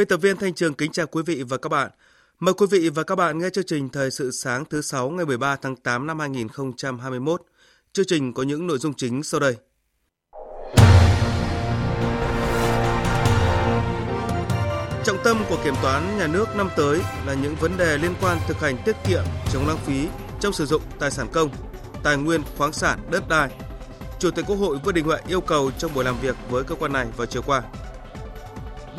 Biên tập viên Thanh Trường kính chào quý vị và các bạn. Mời quý vị và các bạn nghe chương trình Thời sự sáng thứ 6 ngày 13 tháng 8 năm 2021. Chương trình có những nội dung chính sau đây. Trọng tâm của kiểm toán nhà nước năm tới là những vấn đề liên quan thực hành tiết kiệm, chống lãng phí trong sử dụng tài sản công, tài nguyên khoáng sản, đất đai. Chủ tịch Quốc hội Vương Đình Huệ yêu cầu trong buổi làm việc với cơ quan này vào chiều qua.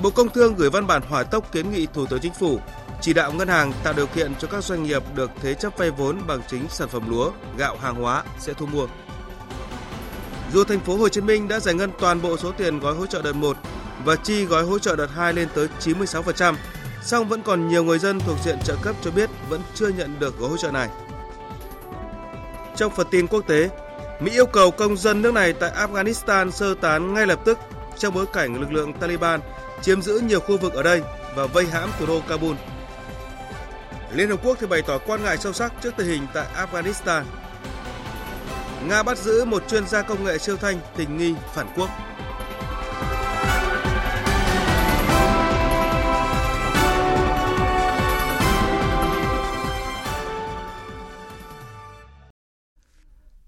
Bộ Công Thương gửi văn bản hỏa tốc kiến nghị Thủ tướng Chính phủ chỉ đạo ngân hàng tạo điều kiện cho các doanh nghiệp được thế chấp vay vốn bằng chính sản phẩm lúa, gạo hàng hóa sẽ thu mua. Dù thành phố Hồ Chí Minh đã giải ngân toàn bộ số tiền gói hỗ trợ đợt 1 và chi gói hỗ trợ đợt 2 lên tới 96%, song vẫn còn nhiều người dân thuộc diện trợ cấp cho biết vẫn chưa nhận được gói hỗ trợ này. Trong phần tin quốc tế, Mỹ yêu cầu công dân nước này tại Afghanistan sơ tán ngay lập tức trong bối cảnh lực lượng Taliban chiếm giữ nhiều khu vực ở đây và vây hãm thủ đô Kabul. Liên Hợp Quốc thì bày tỏ quan ngại sâu sắc trước tình hình tại Afghanistan. Nga bắt giữ một chuyên gia công nghệ siêu thanh tình nghi phản quốc.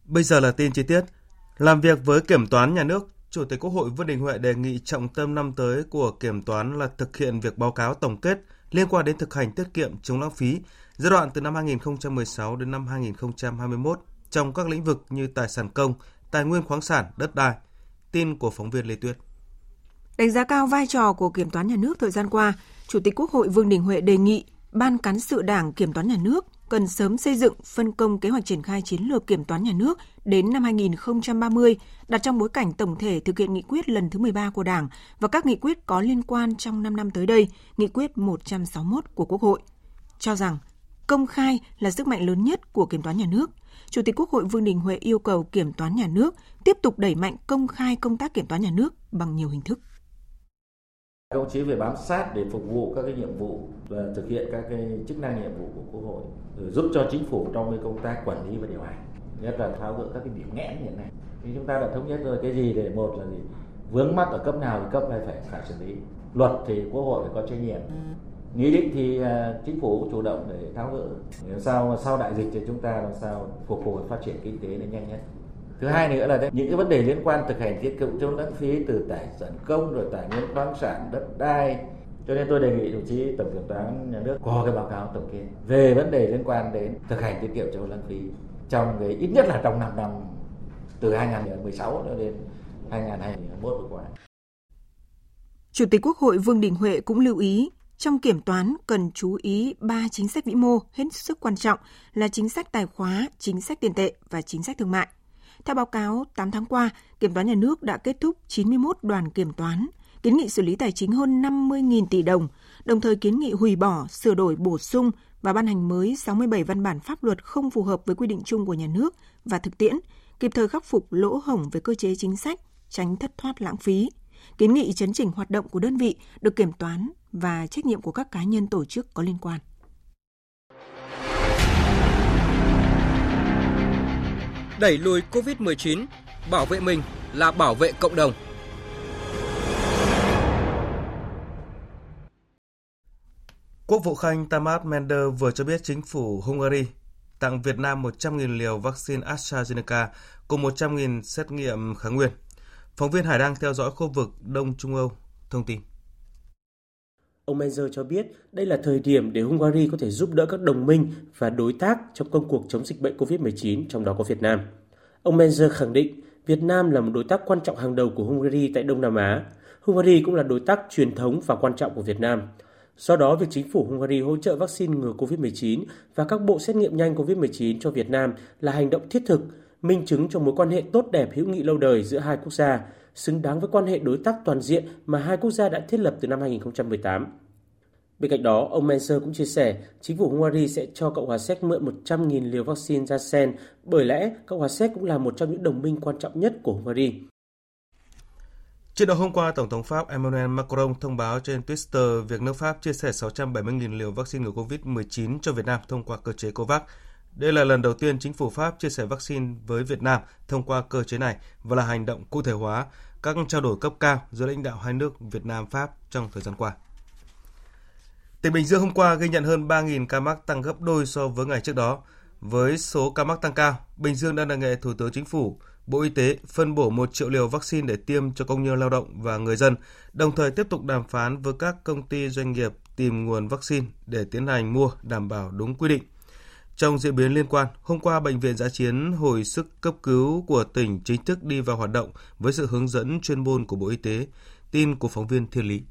Bây giờ là tin chi tiết. Làm việc với Kiểm toán Nhà nước, Chủ tịch Quốc hội Vương Đình Huệ đề nghị trọng tâm năm tới của kiểm toán là thực hiện việc báo cáo tổng kết liên quan đến thực hành tiết kiệm chống lãng phí giai đoạn từ năm 2016 đến năm 2021 trong các lĩnh vực như tài sản công, tài nguyên khoáng sản, đất đai. Tin của phóng viên Lê Tuyết. Đánh giá cao vai trò của Kiểm toán Nhà nước thời gian qua, Chủ tịch Quốc hội Vương Đình Huệ đề nghị Ban Cán sự Đảng Kiểm toán Nhà nước cần sớm xây dựng phân công kế hoạch triển khai chiến lược kiểm toán nhà nước đến năm 2030, đặt trong bối cảnh tổng thể thực hiện nghị quyết lần thứ 13 của Đảng và các nghị quyết có liên quan trong 5 năm tới đây, nghị quyết 161 của Quốc hội. Cho rằng công khai là sức mạnh lớn nhất của kiểm toán nhà nước. Chủ tịch Quốc hội Vương Đình Huệ yêu cầu kiểm toán nhà nước tiếp tục đẩy mạnh công khai công tác kiểm toán nhà nước bằng nhiều hình thức. Các đồng chí về bám sát để phục vụ các cái nhiệm vụ và thực hiện các cái chức năng nhiệm vụ của Quốc hội, rồi giúp cho chính phủ trong cái công tác quản lý và điều hành, nhất là tháo gỡ các cái điểm nghẽn hiện nay. Thì chúng ta đã thống nhất rồi cái gì để một là gì vướng mắc ở cấp nào thì cấp này phải phải xử lý. Luật thì Quốc hội phải có trách nhiệm. Nghị định thì à, chính phủ chủ động để tháo gỡ. Để sao sau đại dịch thì chúng ta làm sao phục hồi phát triển kinh tế nó nhanh nhất thứ hai nữa là những cái vấn đề liên quan thực hành tiết kiệm chống lãng phí từ tài sản công rồi tài nguyên khoáng sản đất đai cho nên tôi đề nghị đồng chí tổng kiểm toán nhà nước có cái báo cáo tổng kết về vấn đề liên quan đến thực hành tiết kiệm chống lãng phí trong cái ít nhất là trong 5 năm từ 2016 đến 2021 vừa qua. Chủ tịch Quốc hội Vương Đình Huệ cũng lưu ý trong kiểm toán cần chú ý ba chính sách vĩ mô hết sức quan trọng là chính sách tài khóa, chính sách tiền tệ và chính sách thương mại. Theo báo cáo, 8 tháng qua, Kiểm toán Nhà nước đã kết thúc 91 đoàn kiểm toán, kiến nghị xử lý tài chính hơn 50.000 tỷ đồng, đồng thời kiến nghị hủy bỏ, sửa đổi, bổ sung và ban hành mới 67 văn bản pháp luật không phù hợp với quy định chung của nhà nước và thực tiễn, kịp thời khắc phục lỗ hổng về cơ chế chính sách, tránh thất thoát lãng phí. Kiến nghị chấn chỉnh hoạt động của đơn vị được kiểm toán và trách nhiệm của các cá nhân tổ chức có liên quan. Đẩy lùi COVID-19, bảo vệ mình là bảo vệ cộng đồng. Quốc vụ Khanh Tamás Mender vừa cho biết chính phủ Hungary tặng Việt Nam 100.000 liều vaccine AstraZeneca cùng 100.000 xét nghiệm kháng nguyên. Phóng viên Hải đang theo dõi khu vực Đông Trung Âu thông tin. Ông Menzer cho biết đây là thời điểm để Hungary có thể giúp đỡ các đồng minh và đối tác trong công cuộc chống dịch bệnh COVID-19, trong đó có Việt Nam. Ông Menzer khẳng định Việt Nam là một đối tác quan trọng hàng đầu của Hungary tại Đông Nam Á. Hungary cũng là đối tác truyền thống và quan trọng của Việt Nam. Do đó, việc chính phủ Hungary hỗ trợ vaccine ngừa COVID-19 và các bộ xét nghiệm nhanh COVID-19 cho Việt Nam là hành động thiết thực, minh chứng cho mối quan hệ tốt đẹp hữu nghị lâu đời giữa hai quốc gia, xứng đáng với quan hệ đối tác toàn diện mà hai quốc gia đã thiết lập từ năm 2018. Bên cạnh đó, ông Menser cũng chia sẻ, chính phủ Hungary sẽ cho Cộng hòa Séc mượn 100.000 liều vaccine Janssen, bởi lẽ Cộng hòa Séc cũng là một trong những đồng minh quan trọng nhất của Hungary. Trước đó hôm qua, Tổng thống Pháp Emmanuel Macron thông báo trên Twitter việc nước Pháp chia sẻ 670.000 liều vaccine ngừa COVID-19 cho Việt Nam thông qua cơ chế COVAX. Đây là lần đầu tiên chính phủ Pháp chia sẻ vaccine với Việt Nam thông qua cơ chế này và là hành động cụ thể hóa các trao đổi cấp cao giữa lãnh đạo hai nước Việt Nam Pháp trong thời gian qua. Tỉnh Bình Dương hôm qua ghi nhận hơn 3.000 ca mắc tăng gấp đôi so với ngày trước đó. Với số ca mắc tăng cao, Bình Dương đang đề nghị Thủ tướng Chính phủ, Bộ Y tế phân bổ 1 triệu liều vaccine để tiêm cho công nhân lao động và người dân, đồng thời tiếp tục đàm phán với các công ty doanh nghiệp tìm nguồn vaccine để tiến hành mua đảm bảo đúng quy định. Trong diễn biến liên quan, hôm qua Bệnh viện Giã chiến hồi sức cấp cứu của tỉnh chính thức đi vào hoạt động với sự hướng dẫn chuyên môn của Bộ Y tế. Tin của phóng viên Thiên Lý.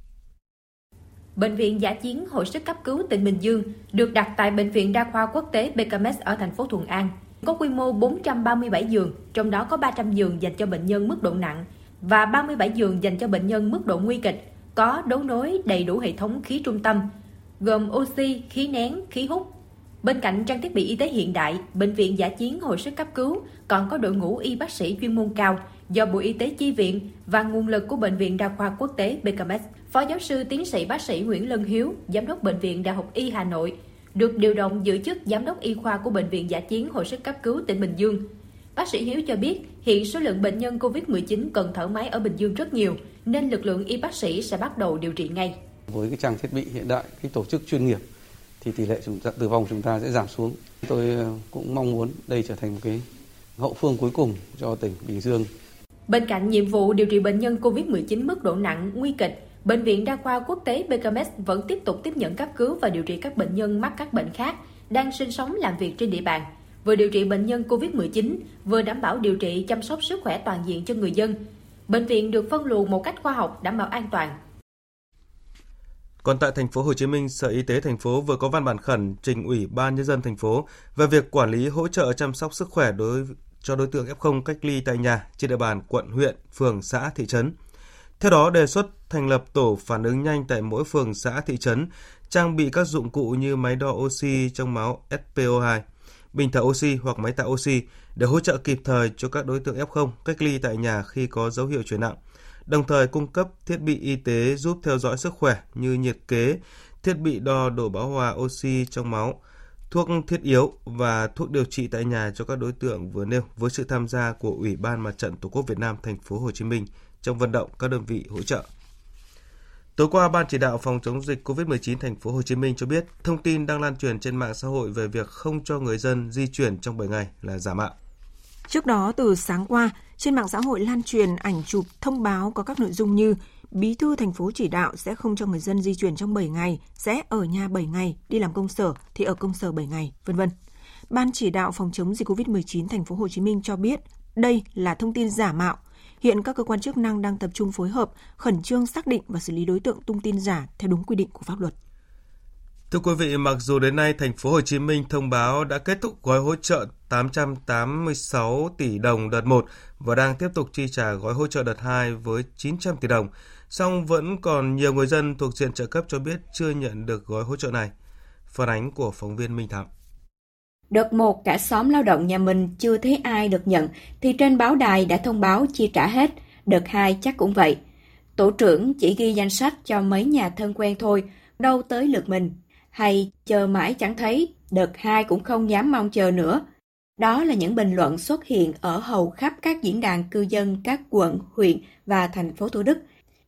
Bệnh viện giã chiến hồi sức cấp cứu tỉnh Bình Dương được đặt tại Bệnh viện Đa khoa Quốc tế BKMS ở thành phố Thuận An. Có quy mô 437 giường, trong đó có 300 giường dành cho bệnh nhân mức độ nặng và 37 giường dành cho bệnh nhân mức độ nguy kịch, có đấu nối đầy đủ hệ thống khí trung tâm, gồm oxy, khí nén, khí hút. Bên cạnh trang thiết bị y tế hiện đại, Bệnh viện Giả chiến hồi sức cấp cứu còn có đội ngũ y bác sĩ chuyên môn cao do Bộ Y tế chi viện và nguồn lực của Bệnh viện Đa khoa Quốc tế BKMS. Phó giáo sư tiến sĩ bác sĩ Nguyễn Lân Hiếu, giám đốc Bệnh viện Đại học Y Hà Nội, được điều động giữ chức giám đốc y khoa của Bệnh viện Giả chiến hồi sức cấp cứu tỉnh Bình Dương. Bác sĩ Hiếu cho biết, hiện số lượng bệnh nhân COVID-19 cần thở máy ở Bình Dương rất nhiều, nên lực lượng y bác sĩ sẽ bắt đầu điều trị ngay. Với cái trang thiết bị hiện đại, cái tổ chức chuyên nghiệp, thì tỷ lệ chúng ta, tử vong chúng ta sẽ giảm xuống. Tôi ờ, cũng mong muốn đây trở thành một cái hậu phương cuối cùng cho tỉnh Bình Dương. Bên cạnh nhiệm vụ điều trị bệnh nhân COVID-19 mức độ nặng, nguy kịch, Bệnh viện Đa khoa Quốc tế BKMS vẫn tiếp tục tiếp nhận cấp cứu và điều trị các bệnh nhân mắc các bệnh khác đang sinh sống làm việc trên địa bàn, vừa điều trị bệnh nhân COVID-19, vừa đảm bảo điều trị chăm sóc sức khỏe toàn diện cho người dân. Bệnh viện được phân luồng một cách khoa học đảm bảo an toàn. Còn tại thành phố Hồ Chí Minh, Sở Y tế thành phố vừa có văn bản khẩn trình Ủy ban nhân dân thành phố về việc quản lý hỗ trợ chăm sóc sức khỏe đối cho đối tượng F0 cách ly tại nhà trên địa bàn quận, huyện, phường, xã, thị trấn. Theo đó, đề xuất thành lập tổ phản ứng nhanh tại mỗi phường, xã, thị trấn, trang bị các dụng cụ như máy đo oxy trong máu SPO2, bình thở oxy hoặc máy tạo oxy để hỗ trợ kịp thời cho các đối tượng F0 cách ly tại nhà khi có dấu hiệu chuyển nặng, đồng thời cung cấp thiết bị y tế giúp theo dõi sức khỏe như nhiệt kế, thiết bị đo độ bão hòa oxy trong máu, thuốc thiết yếu và thuốc điều trị tại nhà cho các đối tượng vừa nêu với sự tham gia của Ủy ban Mặt trận Tổ quốc Việt Nam thành phố Hồ Chí Minh trong vận động các đơn vị hỗ trợ. Tối qua, Ban chỉ đạo phòng chống dịch COVID-19 thành phố Hồ Chí Minh cho biết thông tin đang lan truyền trên mạng xã hội về việc không cho người dân di chuyển trong 7 ngày là giả mạo. Trước đó, từ sáng qua, trên mạng xã hội lan truyền ảnh chụp thông báo có các nội dung như Bí thư thành phố chỉ đạo sẽ không cho người dân di chuyển trong 7 ngày, sẽ ở nhà 7 ngày, đi làm công sở thì ở công sở 7 ngày, vân vân. Ban chỉ đạo phòng chống dịch COVID-19 thành phố Hồ Chí Minh cho biết đây là thông tin giả mạo. Hiện các cơ quan chức năng đang tập trung phối hợp, khẩn trương xác định và xử lý đối tượng tung tin giả theo đúng quy định của pháp luật. Thưa quý vị, mặc dù đến nay thành phố Hồ Chí Minh thông báo đã kết thúc gói hỗ trợ 886 tỷ đồng đợt 1 và đang tiếp tục chi trả gói hỗ trợ đợt 2 với 900 tỷ đồng, song vẫn còn nhiều người dân thuộc diện trợ cấp cho biết chưa nhận được gói hỗ trợ này. Phản ánh của phóng viên Minh Thắng. Đợt 1 cả xóm lao động nhà mình chưa thấy ai được nhận thì trên báo đài đã thông báo chi trả hết, đợt 2 chắc cũng vậy. Tổ trưởng chỉ ghi danh sách cho mấy nhà thân quen thôi, đâu tới lượt mình. Hay chờ mãi chẳng thấy, đợt 2 cũng không dám mong chờ nữa. Đó là những bình luận xuất hiện ở hầu khắp các diễn đàn cư dân các quận, huyện và thành phố Thủ Đức.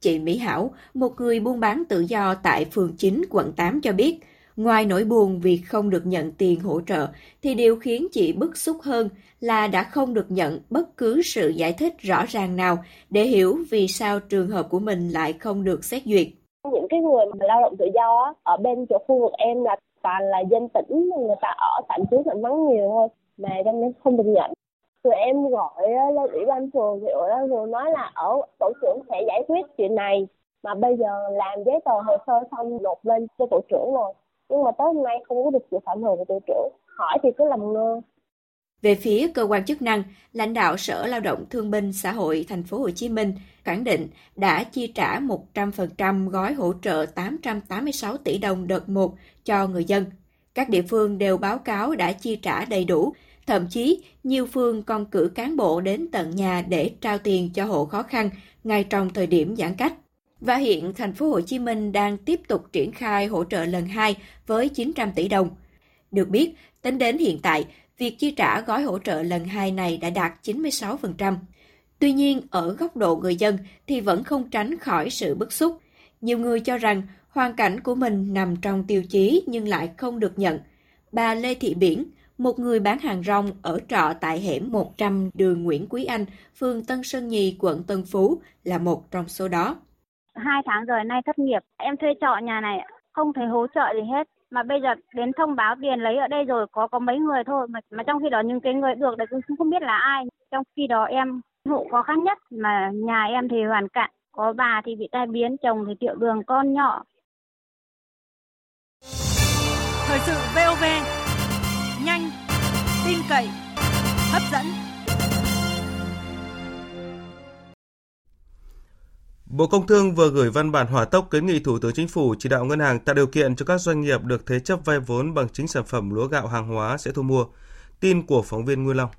Chị Mỹ Hảo, một người buôn bán tự do tại phường 9, quận 8 cho biết, ngoài nỗi buồn vì không được nhận tiền hỗ trợ, thì điều khiến chị bức xúc hơn là đã không được nhận bất cứ sự giải thích rõ ràng nào để hiểu vì sao trường hợp của mình lại không được xét duyệt. Những cái người mà lao động tự do ở bên chỗ khu vực em là toàn là dân tỉnh, người ta ở tạm trú tạm vắng nhiều thôi, mà cho nên không được nhận. Rồi em gọi ờ, lên ủy ban phường, thì ủy ban phường nói là, ở, tổ trưởng sẽ giải quyết chuyện này. Mà bây giờ làm giấy tờ hồ sơ xong nộp lên cho tổ trưởng rồi. Nhưng mà tới hôm nay không có được sự phản hồi của tổ trưởng. Hỏi thì cứ làm ngơ về phía cơ quan chức năng, lãnh đạo Sở Lao động Thương binh Xã hội Thành phố Hồ Chí Minh khẳng định đã chi trả 100% gói hỗ trợ 886 tỷ đồng đợt 1 cho người dân. Các địa phương đều báo cáo đã chi trả đầy đủ, thậm chí nhiều phương còn cử cán bộ đến tận nhà để trao tiền cho hộ khó khăn ngay trong thời điểm giãn cách. Và hiện thành phố Hồ Chí Minh đang tiếp tục triển khai hỗ trợ lần 2 với 900 tỷ đồng. Được biết, tính đến hiện tại, việc chi trả gói hỗ trợ lần 2 này đã đạt 96%. Tuy nhiên, ở góc độ người dân thì vẫn không tránh khỏi sự bức xúc. Nhiều người cho rằng hoàn cảnh của mình nằm trong tiêu chí nhưng lại không được nhận. Bà Lê Thị Biển, một người bán hàng rong ở trọ tại hẻm 100 đường Nguyễn Quý Anh, phường Tân Sơn Nhì, quận Tân Phú là một trong số đó. Hai tháng rồi nay thất nghiệp, em thuê trọ nhà này không thấy hỗ trợ gì hết mà bây giờ đến thông báo tiền lấy ở đây rồi, có có mấy người thôi, mà mà trong khi đó những cái người được đấy cũng không biết là ai. Trong khi đó em, hộ khó khăn nhất mà nhà em thì hoàn cảnh, có bà thì bị tai biến, chồng thì tiểu đường, con nhỏ. Thời sự VOV nhanh, tin cậy, hấp dẫn. Bộ Công Thương vừa gửi văn bản hỏa tốc kiến nghị Thủ tướng Chính phủ chỉ đạo ngân hàng tạo điều kiện cho các doanh nghiệp được thế chấp vay vốn bằng chính sản phẩm lúa gạo hàng hóa sẽ thu mua. Tin của phóng viên Nguyên Long.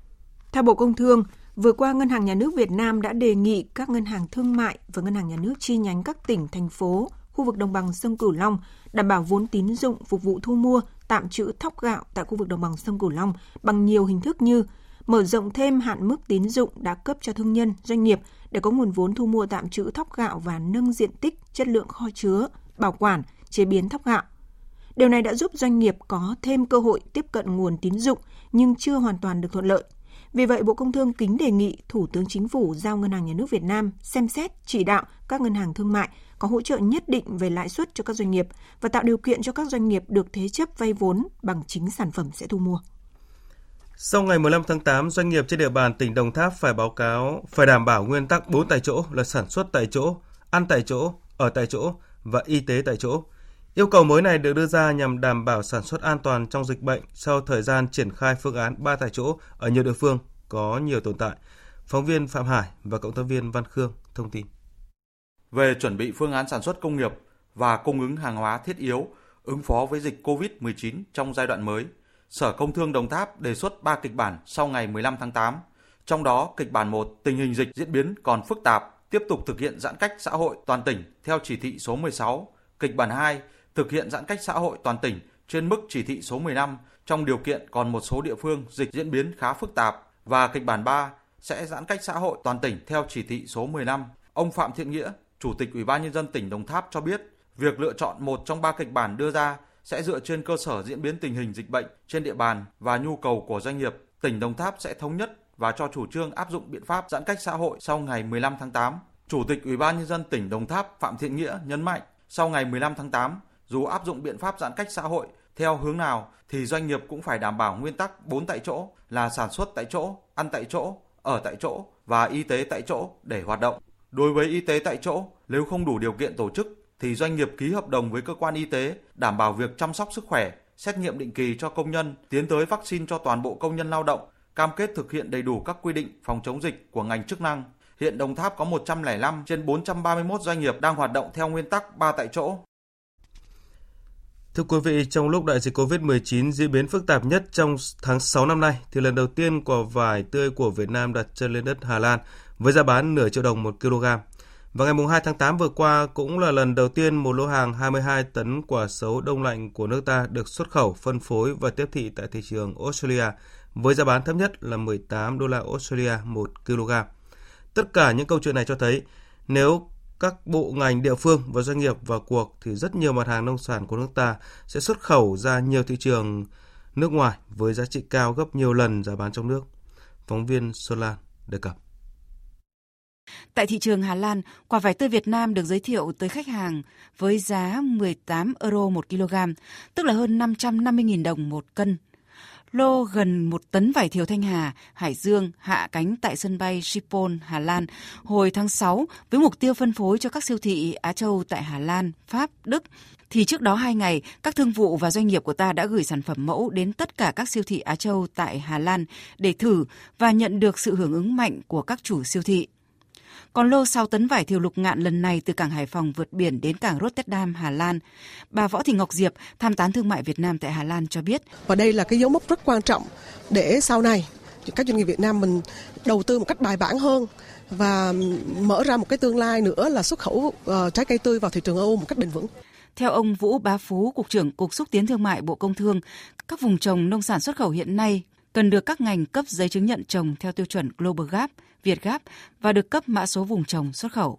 Theo Bộ Công Thương, vừa qua Ngân hàng Nhà nước Việt Nam đã đề nghị các ngân hàng thương mại và ngân hàng nhà nước chi nhánh các tỉnh, thành phố, khu vực đồng bằng sông Cửu Long đảm bảo vốn tín dụng phục vụ thu mua, tạm trữ thóc gạo tại khu vực đồng bằng sông Cửu Long bằng nhiều hình thức như mở rộng thêm hạn mức tín dụng đã cấp cho thương nhân, doanh nghiệp để có nguồn vốn thu mua tạm trữ thóc gạo và nâng diện tích, chất lượng kho chứa, bảo quản, chế biến thóc gạo. Điều này đã giúp doanh nghiệp có thêm cơ hội tiếp cận nguồn tín dụng nhưng chưa hoàn toàn được thuận lợi. Vì vậy, Bộ Công Thương kính đề nghị Thủ tướng Chính phủ giao Ngân hàng Nhà nước Việt Nam xem xét chỉ đạo các ngân hàng thương mại có hỗ trợ nhất định về lãi suất cho các doanh nghiệp và tạo điều kiện cho các doanh nghiệp được thế chấp vay vốn bằng chính sản phẩm sẽ thu mua. Sau ngày 15 tháng 8, doanh nghiệp trên địa bàn tỉnh Đồng Tháp phải báo cáo, phải đảm bảo nguyên tắc 4 tại chỗ là sản xuất tại chỗ, ăn tại chỗ, ở tại chỗ và y tế tại chỗ. Yêu cầu mới này được đưa ra nhằm đảm bảo sản xuất an toàn trong dịch bệnh sau thời gian triển khai phương án 3 tại chỗ ở nhiều địa phương có nhiều tồn tại. Phóng viên Phạm Hải và cộng tác viên Văn Khương thông tin. Về chuẩn bị phương án sản xuất công nghiệp và cung ứng hàng hóa thiết yếu ứng phó với dịch COVID-19 trong giai đoạn mới – Sở Công Thương Đồng Tháp đề xuất 3 kịch bản sau ngày 15 tháng 8. Trong đó, kịch bản 1, tình hình dịch diễn biến còn phức tạp, tiếp tục thực hiện giãn cách xã hội toàn tỉnh theo chỉ thị số 16. Kịch bản 2, thực hiện giãn cách xã hội toàn tỉnh trên mức chỉ thị số 15 trong điều kiện còn một số địa phương dịch diễn biến khá phức tạp và kịch bản 3 sẽ giãn cách xã hội toàn tỉnh theo chỉ thị số 15. Ông Phạm Thiện Nghĩa, Chủ tịch Ủy ban nhân dân tỉnh Đồng Tháp cho biết, việc lựa chọn một trong ba kịch bản đưa ra sẽ dựa trên cơ sở diễn biến tình hình dịch bệnh trên địa bàn và nhu cầu của doanh nghiệp, tỉnh Đồng Tháp sẽ thống nhất và cho chủ trương áp dụng biện pháp giãn cách xã hội sau ngày 15 tháng 8. Chủ tịch Ủy ban nhân dân tỉnh Đồng Tháp Phạm Thiện Nghĩa nhấn mạnh, sau ngày 15 tháng 8, dù áp dụng biện pháp giãn cách xã hội theo hướng nào thì doanh nghiệp cũng phải đảm bảo nguyên tắc 4 tại chỗ là sản xuất tại chỗ, ăn tại chỗ, ở tại chỗ và y tế tại chỗ để hoạt động. Đối với y tế tại chỗ, nếu không đủ điều kiện tổ chức thì doanh nghiệp ký hợp đồng với cơ quan y tế đảm bảo việc chăm sóc sức khỏe, xét nghiệm định kỳ cho công nhân, tiến tới vaccine cho toàn bộ công nhân lao động, cam kết thực hiện đầy đủ các quy định phòng chống dịch của ngành chức năng. Hiện Đồng Tháp có 105 trên 431 doanh nghiệp đang hoạt động theo nguyên tắc 3 tại chỗ. Thưa quý vị, trong lúc đại dịch COVID-19 diễn biến phức tạp nhất trong tháng 6 năm nay, thì lần đầu tiên quả vải tươi của Việt Nam đặt chân lên đất Hà Lan với giá bán nửa triệu đồng một kg. Và ngày 2 tháng 8 vừa qua cũng là lần đầu tiên một lô hàng 22 tấn quả sấu đông lạnh của nước ta được xuất khẩu, phân phối và tiếp thị tại thị trường Australia với giá bán thấp nhất là 18 đô la Australia 1 kg. Tất cả những câu chuyện này cho thấy nếu các bộ ngành địa phương và doanh nghiệp vào cuộc thì rất nhiều mặt hàng nông sản của nước ta sẽ xuất khẩu ra nhiều thị trường nước ngoài với giá trị cao gấp nhiều lần giá bán trong nước. Phóng viên Xuân Lan đề cập. Tại thị trường Hà Lan, quả vải tươi Việt Nam được giới thiệu tới khách hàng với giá 18 euro một kg, tức là hơn 550.000 đồng một cân. lô gần một tấn vải thiều Thanh Hà, Hải Dương hạ cánh tại sân bay Schiphol, Hà Lan hồi tháng 6 với mục tiêu phân phối cho các siêu thị Á Châu tại Hà Lan, Pháp, Đức thì trước đó hai ngày, các thương vụ và doanh nghiệp của ta đã gửi sản phẩm mẫu đến tất cả các siêu thị Á Châu tại Hà Lan để thử và nhận được sự hưởng ứng mạnh của các chủ siêu thị. Còn lô 6 tấn vải thiều lục ngạn lần này từ cảng Hải Phòng vượt biển đến cảng Rotterdam, Hà Lan. Bà Võ Thị Ngọc Diệp, tham tán thương mại Việt Nam tại Hà Lan cho biết. Và đây là cái dấu mốc rất quan trọng để sau này các doanh nghiệp Việt Nam mình đầu tư một cách bài bản hơn và mở ra một cái tương lai nữa là xuất khẩu uh, trái cây tươi vào thị trường EU một cách bền vững. Theo ông Vũ Bá Phú, Cục trưởng Cục Xúc tiến Thương mại Bộ Công Thương, các vùng trồng nông sản xuất khẩu hiện nay cần được các ngành cấp giấy chứng nhận trồng theo tiêu chuẩn Global Gap, Việt gáp và được cấp mã số vùng trồng xuất khẩu.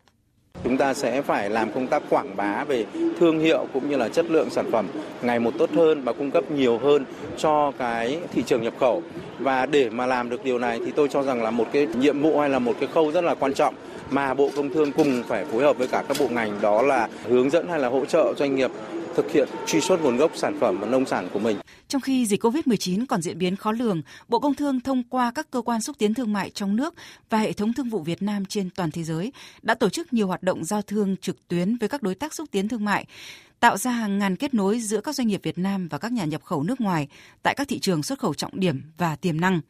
Chúng ta sẽ phải làm công tác quảng bá về thương hiệu cũng như là chất lượng sản phẩm ngày một tốt hơn và cung cấp nhiều hơn cho cái thị trường nhập khẩu. Và để mà làm được điều này thì tôi cho rằng là một cái nhiệm vụ hay là một cái khâu rất là quan trọng mà Bộ Công Thương cùng phải phối hợp với cả các bộ ngành đó là hướng dẫn hay là hỗ trợ doanh nghiệp thực hiện truy xuất nguồn gốc sản phẩm và nông sản của mình. Trong khi dịch COVID-19 còn diễn biến khó lường, Bộ Công Thương thông qua các cơ quan xúc tiến thương mại trong nước và hệ thống thương vụ Việt Nam trên toàn thế giới đã tổ chức nhiều hoạt động giao thương trực tuyến với các đối tác xúc tiến thương mại, tạo ra hàng ngàn kết nối giữa các doanh nghiệp Việt Nam và các nhà nhập khẩu nước ngoài tại các thị trường xuất khẩu trọng điểm và tiềm năng.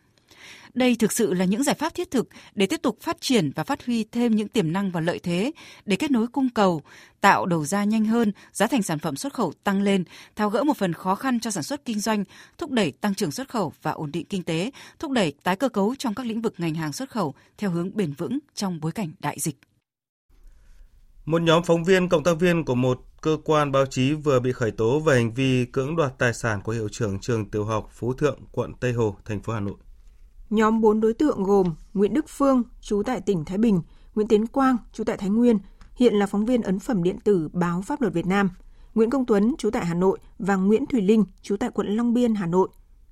Đây thực sự là những giải pháp thiết thực để tiếp tục phát triển và phát huy thêm những tiềm năng và lợi thế để kết nối cung cầu, tạo đầu ra nhanh hơn, giá thành sản phẩm xuất khẩu tăng lên, tháo gỡ một phần khó khăn cho sản xuất kinh doanh, thúc đẩy tăng trưởng xuất khẩu và ổn định kinh tế, thúc đẩy tái cơ cấu trong các lĩnh vực ngành hàng xuất khẩu theo hướng bền vững trong bối cảnh đại dịch. Một nhóm phóng viên cộng tác viên của một cơ quan báo chí vừa bị khởi tố về hành vi cưỡng đoạt tài sản của hiệu trưởng trường tiểu học Phú Thượng, quận Tây Hồ, thành phố Hà Nội. Nhóm 4 đối tượng gồm Nguyễn Đức Phương, chú tại tỉnh Thái Bình, Nguyễn Tiến Quang, chú tại Thái Nguyên, hiện là phóng viên ấn phẩm điện tử báo Pháp luật Việt Nam, Nguyễn Công Tuấn, chú tại Hà Nội và Nguyễn Thùy Linh, chú tại quận Long Biên, Hà Nội.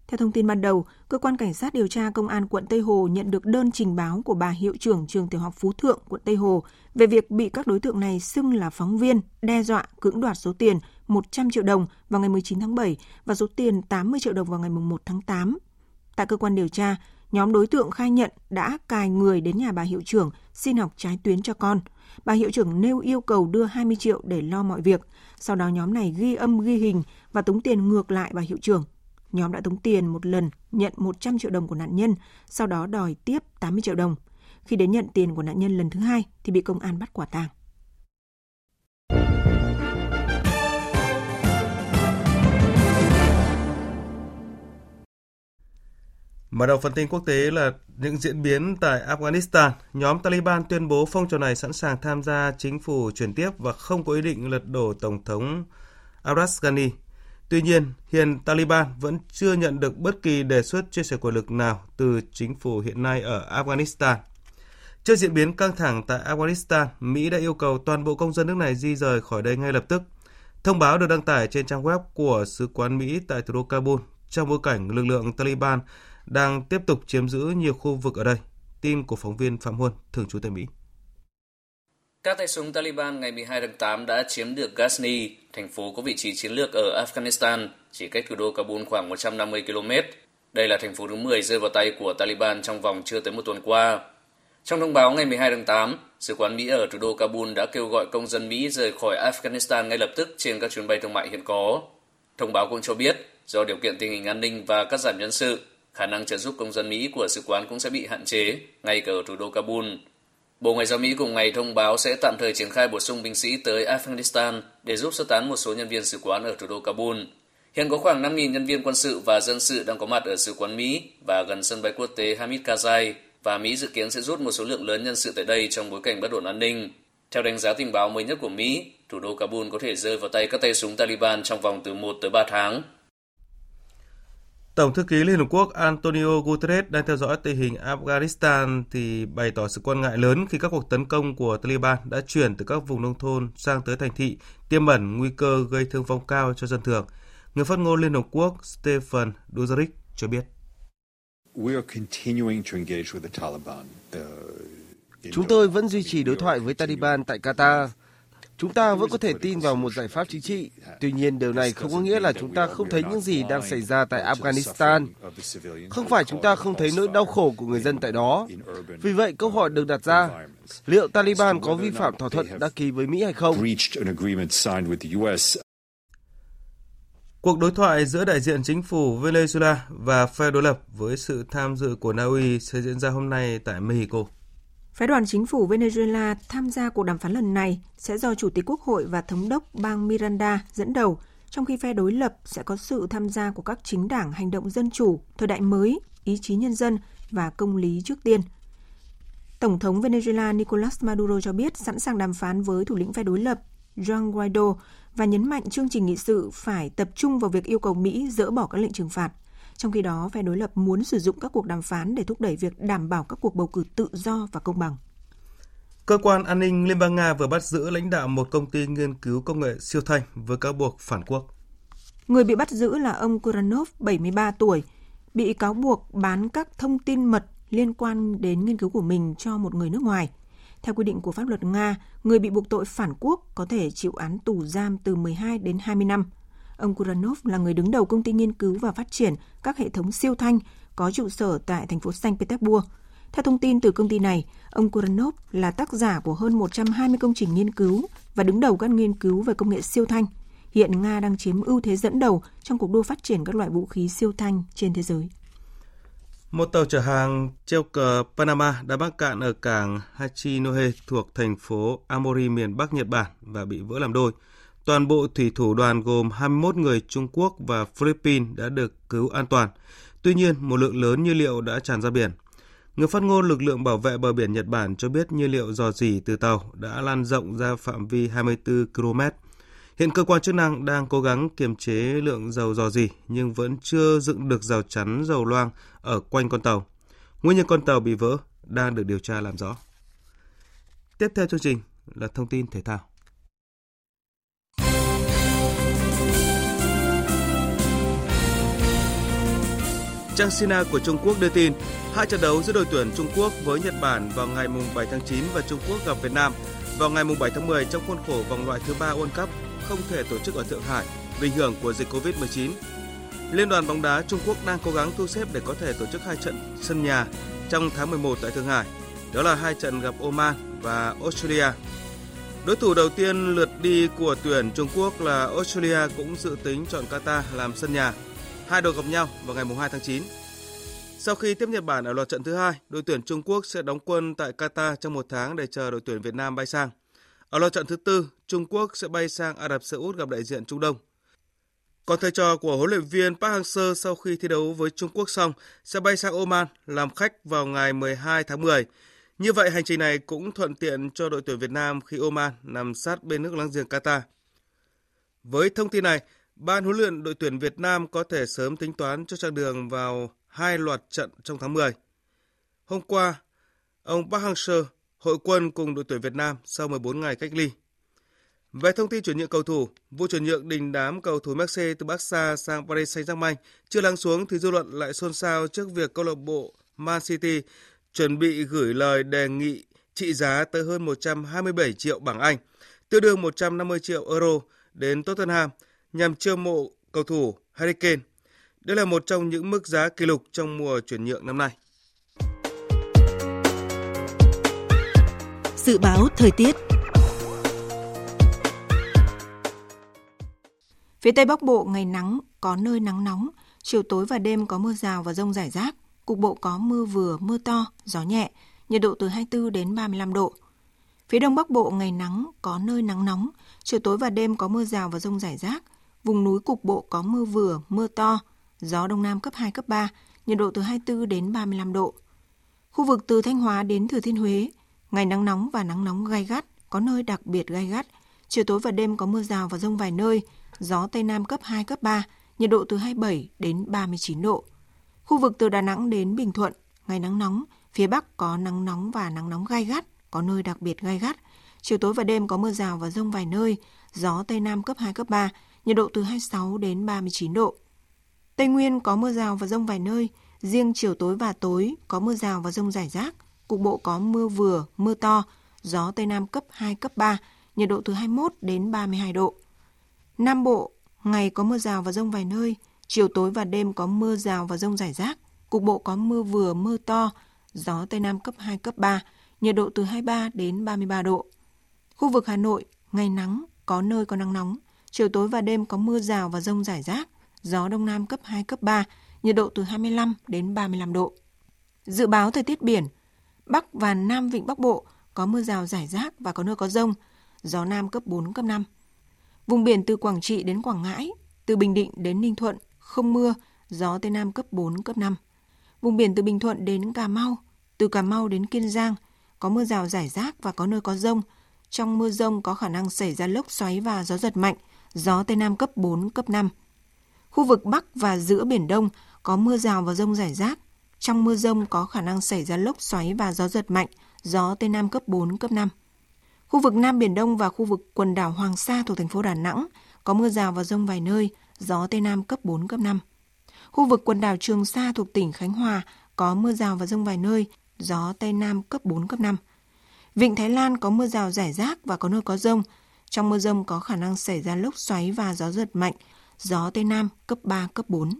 Theo thông tin ban đầu, cơ quan cảnh sát điều tra công an quận Tây Hồ nhận được đơn trình báo của bà hiệu trưởng trường tiểu học Phú Thượng, quận Tây Hồ về việc bị các đối tượng này xưng là phóng viên, đe dọa cưỡng đoạt số tiền 100 triệu đồng vào ngày 19 tháng 7 và số tiền 80 triệu đồng vào ngày 1 tháng 8. Tại cơ quan điều tra, nhóm đối tượng khai nhận đã cài người đến nhà bà hiệu trưởng xin học trái tuyến cho con. Bà hiệu trưởng nêu yêu cầu đưa 20 triệu để lo mọi việc. Sau đó nhóm này ghi âm ghi hình và tống tiền ngược lại bà hiệu trưởng. Nhóm đã tống tiền một lần, nhận 100 triệu đồng của nạn nhân, sau đó đòi tiếp 80 triệu đồng. Khi đến nhận tiền của nạn nhân lần thứ hai thì bị công an bắt quả tàng Mở đầu phần tin quốc tế là những diễn biến tại Afghanistan. Nhóm Taliban tuyên bố phong trào này sẵn sàng tham gia chính phủ chuyển tiếp và không có ý định lật đổ Tổng thống Araf Ghani. Tuy nhiên, hiện Taliban vẫn chưa nhận được bất kỳ đề xuất chia sẻ quyền lực nào từ chính phủ hiện nay ở Afghanistan. Trước diễn biến căng thẳng tại Afghanistan, Mỹ đã yêu cầu toàn bộ công dân nước này di rời khỏi đây ngay lập tức. Thông báo được đăng tải trên trang web của Sứ quán Mỹ tại thủ đô Kabul trong bối cảnh lực lượng Taliban đang tiếp tục chiếm giữ nhiều khu vực ở đây. Tin của phóng viên Phạm Huân, thường trú tại Mỹ. Các tay súng Taliban ngày 12 tháng 8 đã chiếm được Ghazni, thành phố có vị trí chiến lược ở Afghanistan, chỉ cách thủ đô Kabul khoảng 150 km. Đây là thành phố thứ 10 rơi vào tay của Taliban trong vòng chưa tới một tuần qua. Trong thông báo ngày 12 tháng 8, Sứ quán Mỹ ở thủ đô Kabul đã kêu gọi công dân Mỹ rời khỏi Afghanistan ngay lập tức trên các chuyến bay thương mại hiện có. Thông báo cũng cho biết, do điều kiện tình hình an ninh và cắt giảm nhân sự, khả năng trợ giúp công dân Mỹ của sứ quán cũng sẽ bị hạn chế, ngay cả ở thủ đô Kabul. Bộ Ngoại giao Mỹ cùng ngày thông báo sẽ tạm thời triển khai bổ sung binh sĩ tới Afghanistan để giúp sơ tán một số nhân viên sứ quán ở thủ đô Kabul. Hiện có khoảng 5.000 nhân viên quân sự và dân sự đang có mặt ở sứ quán Mỹ và gần sân bay quốc tế Hamid Karzai và Mỹ dự kiến sẽ rút một số lượng lớn nhân sự tại đây trong bối cảnh bất ổn an ninh. Theo đánh giá tình báo mới nhất của Mỹ, thủ đô Kabul có thể rơi vào tay các tay súng Taliban trong vòng từ 1 tới 3 tháng. Tổng thư ký Liên Hợp Quốc Antonio Guterres đang theo dõi tình hình Afghanistan thì bày tỏ sự quan ngại lớn khi các cuộc tấn công của Taliban đã chuyển từ các vùng nông thôn sang tới thành thị, tiềm ẩn nguy cơ gây thương vong cao cho dân thường. Người phát ngôn Liên Hợp Quốc Stephen Dujarric cho biết. Chúng tôi vẫn duy trì đối thoại với Taliban tại Qatar. Chúng ta vẫn có thể tin vào một giải pháp chính trị. Tuy nhiên, điều này không có nghĩa là chúng ta không thấy những gì đang xảy ra tại Afghanistan. Không phải chúng ta không thấy nỗi đau khổ của người dân tại đó. Vì vậy, câu hỏi được đặt ra, liệu Taliban có vi phạm thỏa thuận đã ký với Mỹ hay không? Cuộc đối thoại giữa đại diện chính phủ Venezuela và phe đối lập với sự tham dự của Na Uy sẽ diễn ra hôm nay tại Mexico. Phái đoàn chính phủ Venezuela tham gia cuộc đàm phán lần này sẽ do Chủ tịch Quốc hội và Thống đốc bang Miranda dẫn đầu, trong khi phe đối lập sẽ có sự tham gia của các chính đảng hành động dân chủ, thời đại mới, ý chí nhân dân và công lý trước tiên. Tổng thống Venezuela Nicolas Maduro cho biết sẵn sàng đàm phán với thủ lĩnh phe đối lập Juan Guaido và nhấn mạnh chương trình nghị sự phải tập trung vào việc yêu cầu Mỹ dỡ bỏ các lệnh trừng phạt. Trong khi đó, phe đối lập muốn sử dụng các cuộc đàm phán để thúc đẩy việc đảm bảo các cuộc bầu cử tự do và công bằng. Cơ quan an ninh Liên bang Nga vừa bắt giữ lãnh đạo một công ty nghiên cứu công nghệ siêu thanh với cáo buộc phản quốc. Người bị bắt giữ là ông Kuranov, 73 tuổi, bị cáo buộc bán các thông tin mật liên quan đến nghiên cứu của mình cho một người nước ngoài. Theo quy định của pháp luật Nga, người bị buộc tội phản quốc có thể chịu án tù giam từ 12 đến 20 năm. Ông Kuranov là người đứng đầu công ty nghiên cứu và phát triển các hệ thống siêu thanh có trụ sở tại thành phố Saint Petersburg. Theo thông tin từ công ty này, ông Kuranov là tác giả của hơn 120 công trình nghiên cứu và đứng đầu các nghiên cứu về công nghệ siêu thanh. Hiện Nga đang chiếm ưu thế dẫn đầu trong cuộc đua phát triển các loại vũ khí siêu thanh trên thế giới. Một tàu chở hàng treo cờ Panama đã mắc cạn ở cảng Hachinohe thuộc thành phố Amori miền Bắc Nhật Bản và bị vỡ làm đôi. Toàn bộ thủy thủ đoàn gồm 21 người Trung Quốc và Philippines đã được cứu an toàn. Tuy nhiên, một lượng lớn nhiên liệu đã tràn ra biển. Người phát ngôn lực lượng bảo vệ bờ biển Nhật Bản cho biết nhiên liệu dò dỉ từ tàu đã lan rộng ra phạm vi 24 km. Hiện cơ quan chức năng đang cố gắng kiềm chế lượng dầu dò dỉ nhưng vẫn chưa dựng được rào chắn dầu loang ở quanh con tàu. Nguyên nhân con tàu bị vỡ đang được điều tra làm rõ. Tiếp theo chương trình là thông tin thể thao. Trang Sina của Trung Quốc đưa tin, hai trận đấu giữa đội tuyển Trung Quốc với Nhật Bản vào ngày 7 tháng 9 và Trung Quốc gặp Việt Nam vào ngày 7 tháng 10 trong khuôn khổ vòng loại thứ ba World Cup không thể tổ chức ở Thượng Hải vì ảnh hưởng của dịch Covid-19. Liên đoàn bóng đá Trung Quốc đang cố gắng thu xếp để có thể tổ chức hai trận sân nhà trong tháng 11 tại Thượng Hải. Đó là hai trận gặp Oman và Australia. Đối thủ đầu tiên lượt đi của tuyển Trung Quốc là Australia cũng dự tính chọn Qatar làm sân nhà. Hai đội gặp nhau vào ngày 2 tháng 9. Sau khi tiếp Nhật Bản ở loạt trận thứ hai, đội tuyển Trung Quốc sẽ đóng quân tại Qatar trong một tháng để chờ đội tuyển Việt Nam bay sang. Ở loạt trận thứ tư, Trung Quốc sẽ bay sang Ả Rập Xê Út gặp đại diện Trung Đông. Còn thầy trò của huấn luyện viên Park Hang-seo sau khi thi đấu với Trung Quốc xong sẽ bay sang Oman làm khách vào ngày 12 tháng 10. Như vậy hành trình này cũng thuận tiện cho đội tuyển Việt Nam khi Oman nằm sát bên nước láng giềng Qatar. Với thông tin này, ban huấn luyện đội tuyển Việt Nam có thể sớm tính toán cho chặng đường vào hai loạt trận trong tháng 10. Hôm qua, ông Park Hang-seo hội quân cùng đội tuyển Việt Nam sau 14 ngày cách ly. Về thông tin chuyển nhượng cầu thủ, vụ chuyển nhượng đình đám cầu thủ Marseille từ Barca sang Paris Saint-Germain chưa lắng xuống thì dư luận lại xôn xao trước việc câu lạc bộ Man City chuẩn bị gửi lời đề nghị trị giá tới hơn 127 triệu bảng Anh, tương đương 150 triệu euro đến Tottenham nhằm chiêu mộ cầu thủ Harry Kane. Đây là một trong những mức giá kỷ lục trong mùa chuyển nhượng năm nay. Dự báo thời tiết Phía Tây Bắc Bộ ngày nắng, có nơi nắng nóng, chiều tối và đêm có mưa rào và rông rải rác, cục bộ có mưa vừa, mưa to, gió nhẹ, nhiệt độ từ 24 đến 35 độ. Phía Đông Bắc Bộ ngày nắng, có nơi nắng nóng, chiều tối và đêm có mưa rào và rông rải rác, vùng núi cục bộ có mưa vừa, mưa to, gió Đông Nam cấp 2, cấp 3, nhiệt độ từ 24 đến 35 độ. Khu vực từ Thanh Hóa đến Thừa Thiên Huế, ngày nắng nóng và nắng nóng gai gắt, có nơi đặc biệt gai gắt, chiều tối và đêm có mưa rào và rông vài nơi, gió Tây Nam cấp 2, cấp 3, nhiệt độ từ 27 đến 39 độ. Khu vực từ Đà Nẵng đến Bình Thuận, ngày nắng nóng, phía Bắc có nắng nóng và nắng nóng gai gắt, có nơi đặc biệt gai gắt. Chiều tối và đêm có mưa rào và rông vài nơi, gió Tây Nam cấp 2, cấp 3, nhiệt độ từ 26 đến 39 độ. Tây Nguyên có mưa rào và rông vài nơi, riêng chiều tối và tối có mưa rào và rông rải rác, cục bộ có mưa vừa, mưa to, gió Tây Nam cấp 2, cấp 3, nhiệt độ từ 21 đến 32 độ. Nam Bộ, ngày có mưa rào và rông vài nơi, chiều tối và đêm có mưa rào và rông rải rác, cục bộ có mưa vừa mưa to, gió Tây Nam cấp 2, cấp 3, nhiệt độ từ 23 đến 33 độ. Khu vực Hà Nội, ngày nắng, có nơi có nắng nóng, chiều tối và đêm có mưa rào và rông rải rác, gió Đông Nam cấp 2, cấp 3, nhiệt độ từ 25 đến 35 độ. Dự báo thời tiết biển, Bắc và Nam Vịnh Bắc Bộ có mưa rào rải rác và có nơi có rông, gió Nam cấp 4, cấp 5. Vùng biển từ Quảng Trị đến Quảng Ngãi, từ Bình Định đến Ninh Thuận, không mưa, gió Tây Nam cấp 4, cấp 5. Vùng biển từ Bình Thuận đến Cà Mau, từ Cà Mau đến Kiên Giang, có mưa rào rải rác và có nơi có rông. Trong mưa rông có khả năng xảy ra lốc xoáy và gió giật mạnh, gió Tây Nam cấp 4, cấp 5. Khu vực Bắc và giữa Biển Đông có mưa rào và rông rải rác. Trong mưa rông có khả năng xảy ra lốc xoáy và gió giật mạnh, gió Tây Nam cấp 4, cấp 5. Khu vực Nam Biển Đông và khu vực quần đảo Hoàng Sa thuộc thành phố Đà Nẵng có mưa rào và rông vài nơi, gió Tây Nam cấp 4, cấp 5. Khu vực quần đảo Trường Sa thuộc tỉnh Khánh Hòa có mưa rào và rông vài nơi, gió Tây Nam cấp 4, cấp 5. Vịnh Thái Lan có mưa rào rải rác và có nơi có rông. Trong mưa rông có khả năng xảy ra lốc xoáy và gió giật mạnh, gió Tây Nam cấp 3, cấp 4.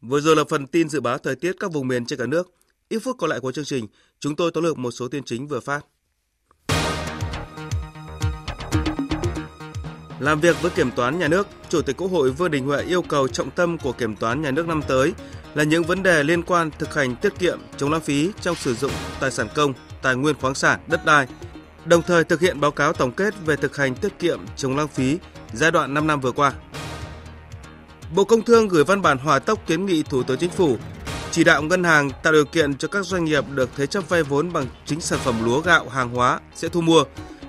Vừa rồi là phần tin dự báo thời tiết các vùng miền trên cả nước. Ít phút còn lại của chương trình, chúng tôi tóm lược một số tin chính vừa phát. Làm việc với Kiểm toán Nhà nước, Chủ tịch Quốc hội Vương Đình Huệ yêu cầu trọng tâm của Kiểm toán Nhà nước năm tới là những vấn đề liên quan thực hành tiết kiệm, chống lãng phí trong sử dụng tài sản công, tài nguyên khoáng sản, đất đai, đồng thời thực hiện báo cáo tổng kết về thực hành tiết kiệm, chống lãng phí giai đoạn 5 năm vừa qua. Bộ Công Thương gửi văn bản hòa tốc kiến nghị Thủ tướng Chính phủ chỉ đạo ngân hàng tạo điều kiện cho các doanh nghiệp được thế chấp vay vốn bằng chính sản phẩm lúa gạo hàng hóa sẽ thu mua.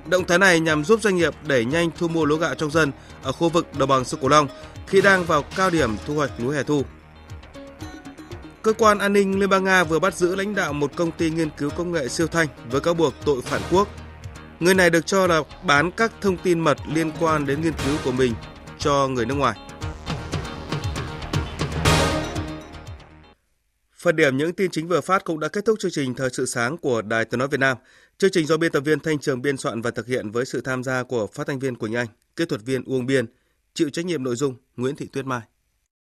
Động thái này nhằm giúp doanh nghiệp đẩy nhanh thu mua lúa gạo trong dân ở khu vực đồng bằng sông Cửu Long khi đang vào cao điểm thu hoạch lúa hè thu. Cơ quan an ninh Liên bang Nga vừa bắt giữ lãnh đạo một công ty nghiên cứu công nghệ siêu thanh với cáo buộc tội phản quốc. Người này được cho là bán các thông tin mật liên quan đến nghiên cứu của mình cho người nước ngoài. Phần điểm những tin chính vừa phát cũng đã kết thúc chương trình Thời sự sáng của Đài Tiếng Nói Việt Nam. Chương trình do biên tập viên Thanh Trường biên soạn và thực hiện với sự tham gia của phát thanh viên Quỳnh Anh, kỹ thuật viên Uông Biên, chịu trách nhiệm nội dung Nguyễn Thị Tuyết Mai.